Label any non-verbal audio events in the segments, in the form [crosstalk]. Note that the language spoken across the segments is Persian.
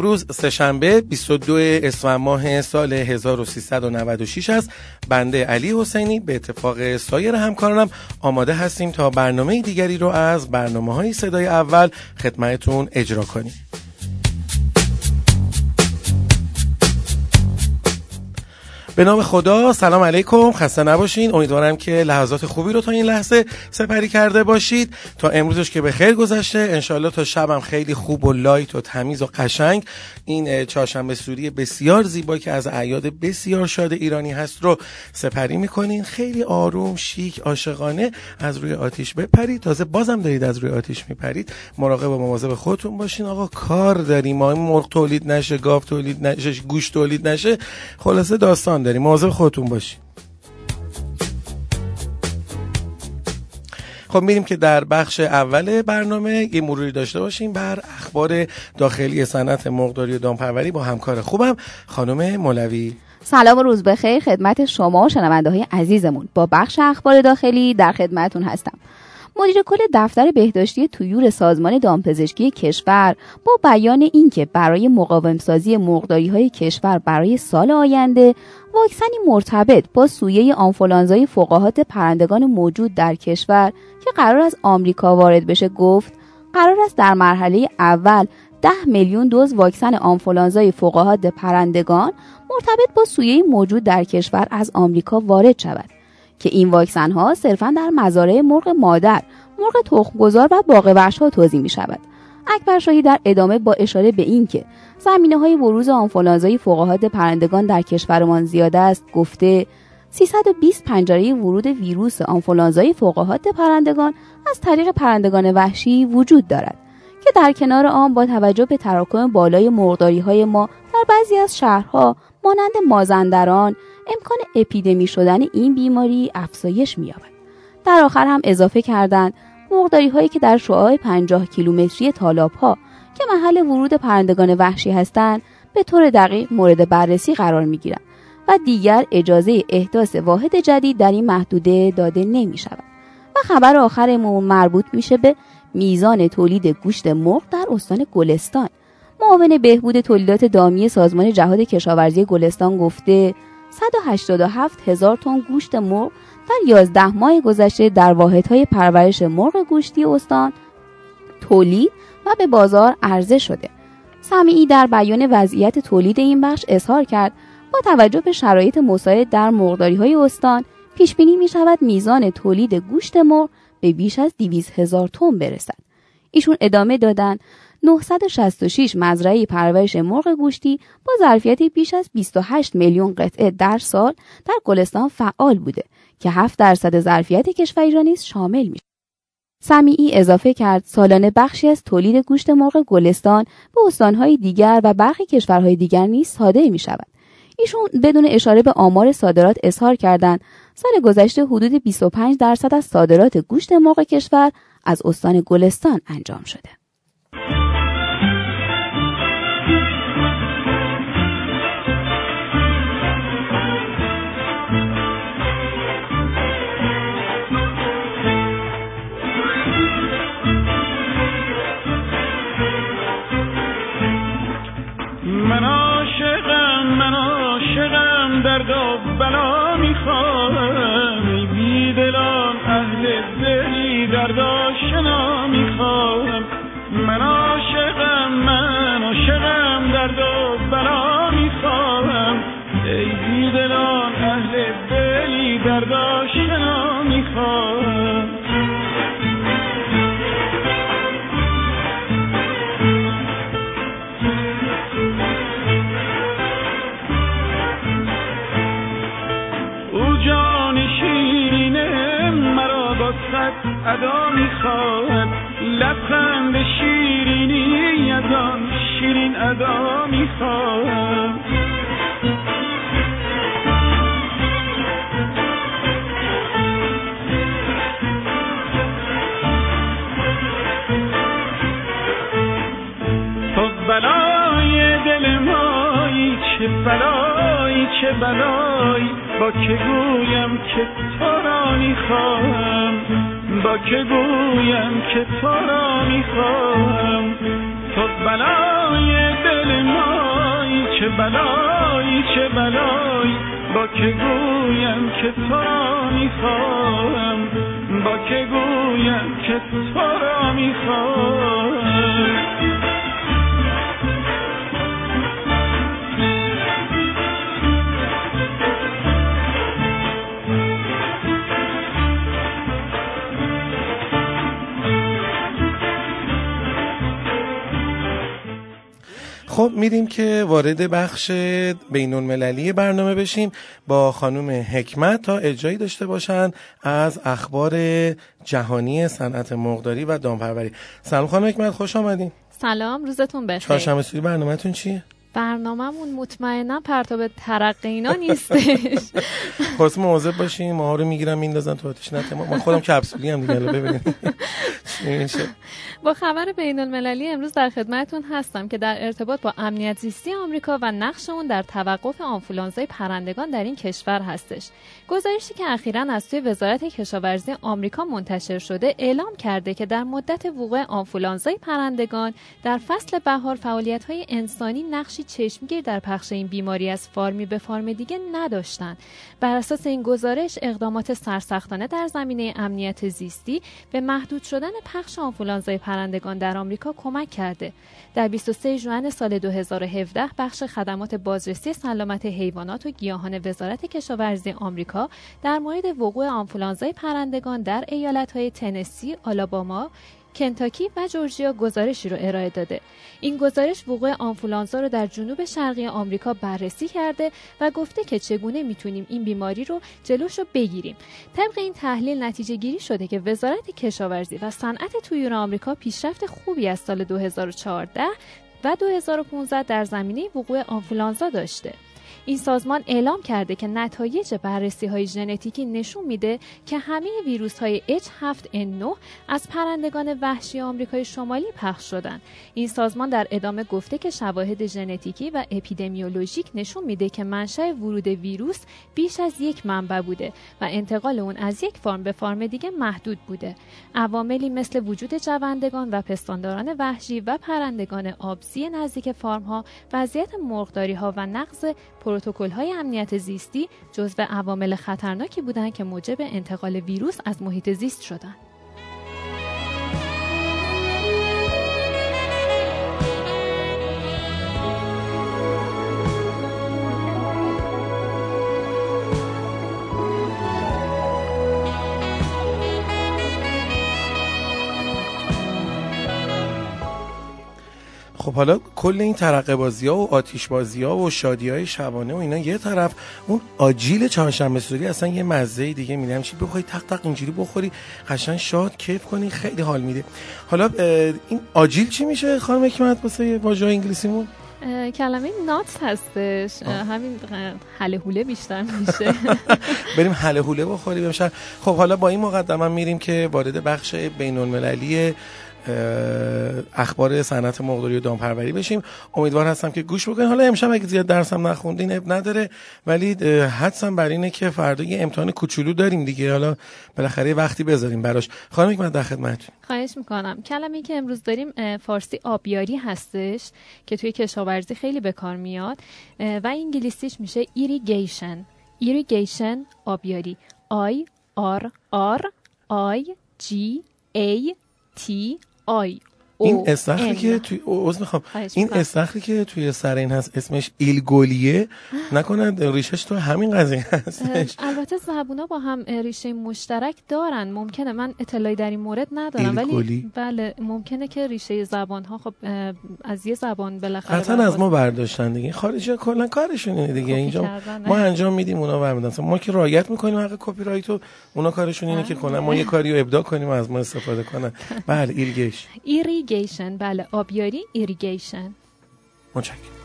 امروز سهشنبه 22 اسفند ماه سال 1396 است. بنده علی حسینی به اتفاق سایر همکارانم آماده هستیم تا برنامه دیگری رو از برنامه های صدای اول خدمتون اجرا کنیم. به نام خدا سلام علیکم. خسته نباشین. امیدوارم که لحظات خوبی رو تا این لحظه سپری کرده باشید. تا امروزش که به خیر گذشته انشالله تا شبم خیلی خوب و لایت و تمیز و قشنگ. این چهارشنبه سوری بسیار زیبا که از اعیاد بسیار شاد ایرانی هست رو سپری می‌کنین. خیلی آروم شیک عاشقانه از روی آتیش بپرید. تازه بازم دارید از روی آتیش میپرید. مراقب و مواظب خودتون باشین. آقا کار داریم. ما مرغ تولید نشه گاو تولید نشه گوشت تولید نشه. خلاصه داستان مواظب خودتون باشین خب میریم که در بخش اول برنامه یه مروری داشته باشیم بر اخبار داخلی صنعت مرغداری و دامپروری با همکار خوبم خانم مولوی. سلام و روز بخیر خدمت شما شنونده های عزیزمون. با بخش اخبار داخلی در خدمتون هستم. مدیر کل دفتر بهداشتی تویور سازمان دامپزشکی کشور با بیان اینکه برای مقاومسازی مرغداری های کشور برای سال آینده واکسنی مرتبط با سویه آنفولانزای فقاهات پرندگان موجود در کشور که قرار از آمریکا وارد بشه گفت قرار است در مرحله اول ده میلیون دوز واکسن آنفولانزای فقاهات پرندگان مرتبط با سویه موجود در کشور از آمریکا وارد شود. که این واکسن ها صرفا در مزارع مرغ مادر مرغ تخمگذار و باغ ها توضیح می شود اکبر شاهی در ادامه با اشاره به اینکه زمینه های بروز آنفولانزای فوقهاد پرندگان در کشورمان زیاد است گفته 320 پنجره ورود ویروس آنفولانزای فوقهاد پرندگان از طریق پرندگان وحشی وجود دارد که در کنار آن با توجه به تراکم بالای مرغداری های ما در بعضی از شهرها مانند مازندران امکان اپیدمی شدن این بیماری افزایش می‌یابد. در آخر هم اضافه کردند مرغداری هایی که در شعاع 50 کیلومتری تالاب ها که محل ورود پرندگان وحشی هستند به طور دقیق مورد بررسی قرار می گیرند و دیگر اجازه احداث واحد جدید در این محدوده داده نمی شود. و خبر آخرمون مربوط میشه به میزان تولید گوشت مرغ در استان گلستان معاون بهبود تولیدات دامی سازمان جهاد کشاورزی گلستان گفته 187 هزار تن گوشت مرغ در 11 ماه گذشته در واحدهای پرورش مرغ گوشتی استان تولید و به بازار عرضه شده. سمیعی در بیان وضعیت تولید این بخش اظهار کرد با توجه به شرایط مساعد در مرغداری های استان پیش بینی می شود میزان تولید گوشت مرغ به بیش از 200 هزار تن برسد. ایشون ادامه دادند 966 مزرعه پرورش مرغ گوشتی با ظرفیتی بیش از 28 میلیون قطعه در سال در گلستان فعال بوده که 7 درصد ظرفیت کشور را نیز شامل میشه. سمیعی اضافه کرد سالانه بخشی از تولید گوشت مرغ گلستان به استانهای دیگر و برخی کشورهای دیگر نیز صادر می شود. ایشون بدون اشاره به آمار صادرات اظهار کردند سال گذشته حدود 25 درصد از صادرات گوشت مرغ کشور از استان گلستان انجام شده. perdón. ادا می‌خواهم لبخند شیرینی از آن شیرین ادا می‌خواهم تو بلای دل مایی چه بلایی چه بلایی با که گویم که تو را می‌خواهم با که گویم که تو را می‌خواهم. تو بلای دل مایی چه بلایی چه بلایی. با که گویم که تو را می‌خواهم. با که گویم که تو را می‌خواهم. خب میریم که وارد بخش بین المللی برنامه بشیم با خانم حکمت تا اجرایی داشته باشن از اخبار جهانی صنعت مرغداری و دامپروری. سلام خانم حکمت خوش آمدین. سلام روزتون بخیر. چهارشنبه سوری برنامهتون چیه؟ برنامهمون مطمئنا پرتاب ترقه اینا نیستش. [laughs] خواست مواظب باشین ما رو می‌گیرم میندازن تو آتش نه ما. خودم کپسولی هم دیگه ببینید با خبر بین المللی امروز در خدمتون هستم که در ارتباط با امنیت زیستی آمریکا و نقش اون در توقف آنفولانزای پرندگان در این کشور هستش. گزارشی که اخیرا از سوی وزارت کشاورزی آمریکا منتشر شده اعلام کرده که در مدت وقوع آنفولانزای پرندگان در فصل بهار فعالیت های انسانی نقشی چشمگیر در پخش این بیماری از فارمی به فارم دیگه نداشتند بر اساس این گزارش اقدامات سرسختانه در زمینه امنیت زیستی به محدود شدن پخش آنفولانزای پرندگان در آمریکا کمک کرده. در 23 ژوئن سال 2017 بخش خدمات بازرسی سلامت حیوانات و گیاهان وزارت کشاورزی آمریکا در مورد وقوع آنفولانزای پرندگان در ایالت‌های تنسی، آلاباما، کنتاکی و جورجیا گزارشی رو ارائه داده. این گزارش وقوع آنفولانزا رو در جنوب شرقی آمریکا بررسی کرده و گفته که چگونه می‌تونیم این بیماری رو جلوش رو بگیریم. طبق این تحلیل نتیجه گیری شده که وزارت کشاورزی و صنعت تویور آمریکا پیشرفت خوبی از سال 2014 و 2015 در زمینه وقوع آنفولانزا داشته. این سازمان اعلام کرده که نتایج بررسی های ژنتیکی نشون میده که همه ویروس های H7N9 از پرندگان وحشی آمریکای شمالی پخش شدن. این سازمان در ادامه گفته که شواهد ژنتیکی و اپیدمیولوژیک نشون میده که منشأ ورود ویروس بیش از یک منبع بوده و انتقال اون از یک فرم به فرم دیگه محدود بوده. عواملی مثل وجود جوندگان و پستانداران وحشی و پرندگان آبزی نزدیک فرم ها، وضعیت مرغداری ها و نقض پروتکل های امنیت زیستی جزو عوامل خطرناکی بودند که موجب انتقال ویروس از محیط زیست شدند. خب حالا کل این ترقه بازی ها و آتیش بازی ها و شادی های شبانه و اینا یه طرف اون آجیل چهارشنبه سوری اصلا یه مزه دیگه میده. چی بخوای تق تق اینجوری بخوری قشنگ شاد کیف کنی خیلی حال میده. حالا این آجیل چی میشه خانم حکمت واسه واژه انگلیسیمون؟ کلمه نات هستش. همین حله حوله بیشتر میشه. [laughs] بریم حله حوله بخوری خب حالا با این مقدمه میریم که وارد بخش بین المللی اخبار صنعت مرغداری و دامپروری بشیم. امیدوار هستم که گوش بکنید حالا امشب اگه زیاد درسم نخوندین عیب نداره. ولی حدسم بر اینه که فردا یه امتحان کوچولو داریم دیگه. حالا بالاخره وقتی بذاریم براش. خانم من در خدمتتون. خواهش می‌کنم. کلمه که امروز داریم فارسی آبیاری هستش که توی کشاورزی خیلی به کار میاد. و انگلیسیش میشه irrigation irrigation آبیاری. I R R آی جی ای تی آی این استخری که توی اوز می‌خوام. این استخری که توی سر این هست اسمش ایلگولیه نکنه ریشش تو همین قضیه هستش. البته زبونا با هم ریشه مشترک دارن. ممکنه من اطلاعی در این مورد ندارم ولی بله ممکنه که ریشه زبان ها خب از یه زبان بالاخره قطعا از ما برداشتن دیگه. خارجی کلا کارشون اینه دیگه. اینجا ما انجام میدیم اونا برمیدارن ما که رعایت می‌کنیم حق کپی رایت و اونا کارشون اینه که کلا ما یه کاری رو ابداع کنیم و از ما استفاده کنن. بله irrigation irrigation بله آبیاری irrigation متشکرم.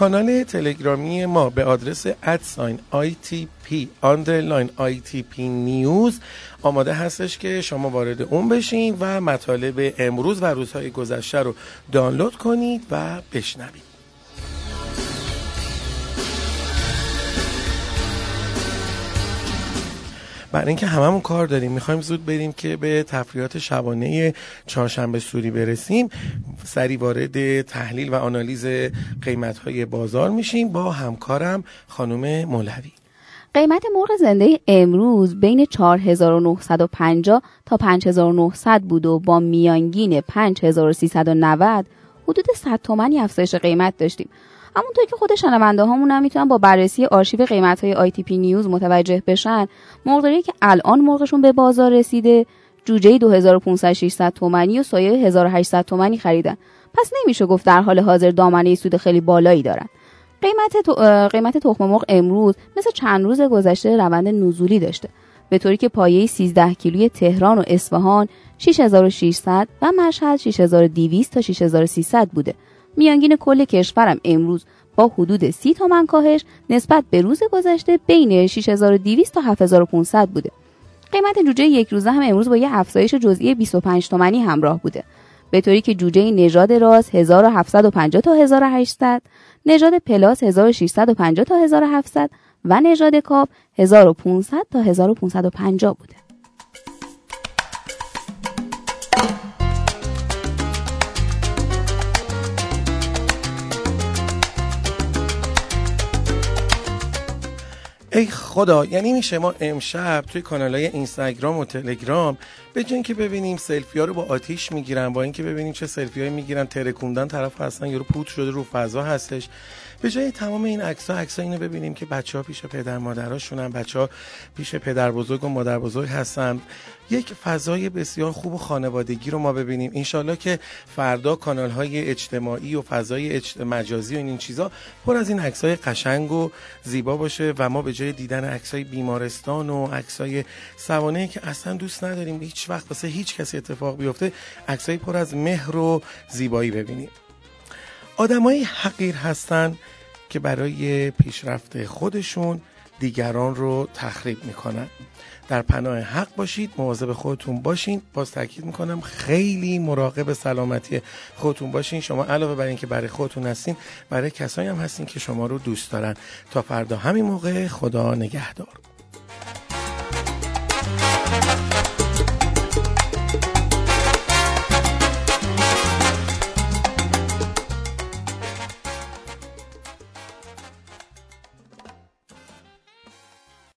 کانال تلگرامی ما به آدرس ادساین ITP underline ITP نیوز آماده هستش که شما وارد اون بشین و مطالب امروز و روزهای گذشته رو دانلود کنید و بشنوید. برای اینکه هممون کار داریم می‌خوایم زود بریم که به تفریحات شبانه چهارشنبه سوری برسیم. سری وارد تحلیل و آنالیز قیمت های بازار میشیم با همکارم خانم مولوی. قیمت مرغ زنده امروز بین 4950 تا 5900 بود و با میانگین 5390 حدود 100 تومانی افزایش قیمت داشتیم. همونطور که خود شنونده هامون هم می‌تونن با بررسی آرشیو قیمت های ITP News متوجه بشن. مرغداری که الان مرغشون به بازار رسیده جوجه 2500 600 تومانی و سایه 1800 تومانی خریدن. پس نمیشه گفت در حال حاضر دامنه سود خیلی بالایی دارن. قیمت قیمت تخم مرغ امروز مثل چند روز گذشته روند نزولی داشته. به طوری که پایه 13 کیلوی تهران و اصفهان 6600 و مشهد 6200 تا 6300 بوده. میانگین کل کشورم امروز با حدود 30 تومن کاهش نسبت به روز گذشته بین 6200 تا 7500 بوده. قیمت جوجه یک روزه هم امروز با یه افزایش جزئی 25 تومانی همراه بوده. به طوری که جوجه نژاد راس 1750 تا 1800 نژاد پلاس 1650 تا 1700 و نژاد کاپ 1500 تا 1550 بوده. ای خدا یعنی میشه ما امشب توی کانال های اینستاگرام و تلگرام به جای که ببینیم سلفی ها رو با آتیش می‌گیرن با اینکه ببینیم چه سلفی هایی می‌گیرن ترکوندن طرف هستن یا رو پوت شده رو فضا هستش. به جای تمام این عکس ها عکس اینو ببینیم که بچه ها پیش پدر مادراشونن بچه ها پیش پدر بزرگ و مادر بزرگ هستن. یک فضای بسیار خوب و خانوادگی رو ما ببینیم. انشالله که فردا کانال های اجتماعی و فضای مجازی و این, چیزا پر از این عکس های قشنگ و زیبا باشه و ما به جای دیدن عکس های بیمارستان و عکس های سوانه که اصلا دوست نداریم هیچ وقت واسه هیچ کسی اتفاق بیفته عکس پر از مهر و زیبایی ببینیم. آدمایی حقیر هستن که برای پیشرفت خودشون دیگران رو تخریب می‌کنن. در پناه حق باشید مواظب خودتون باشین. باز تاکید می‌کنم خیلی مراقب سلامتی خودتون باشین. شما علاوه بر اینکه برای خودتون هستین برای کسایی هم هستین که شما رو دوست دارن. تا فردا همین موقع خدا نگهدار.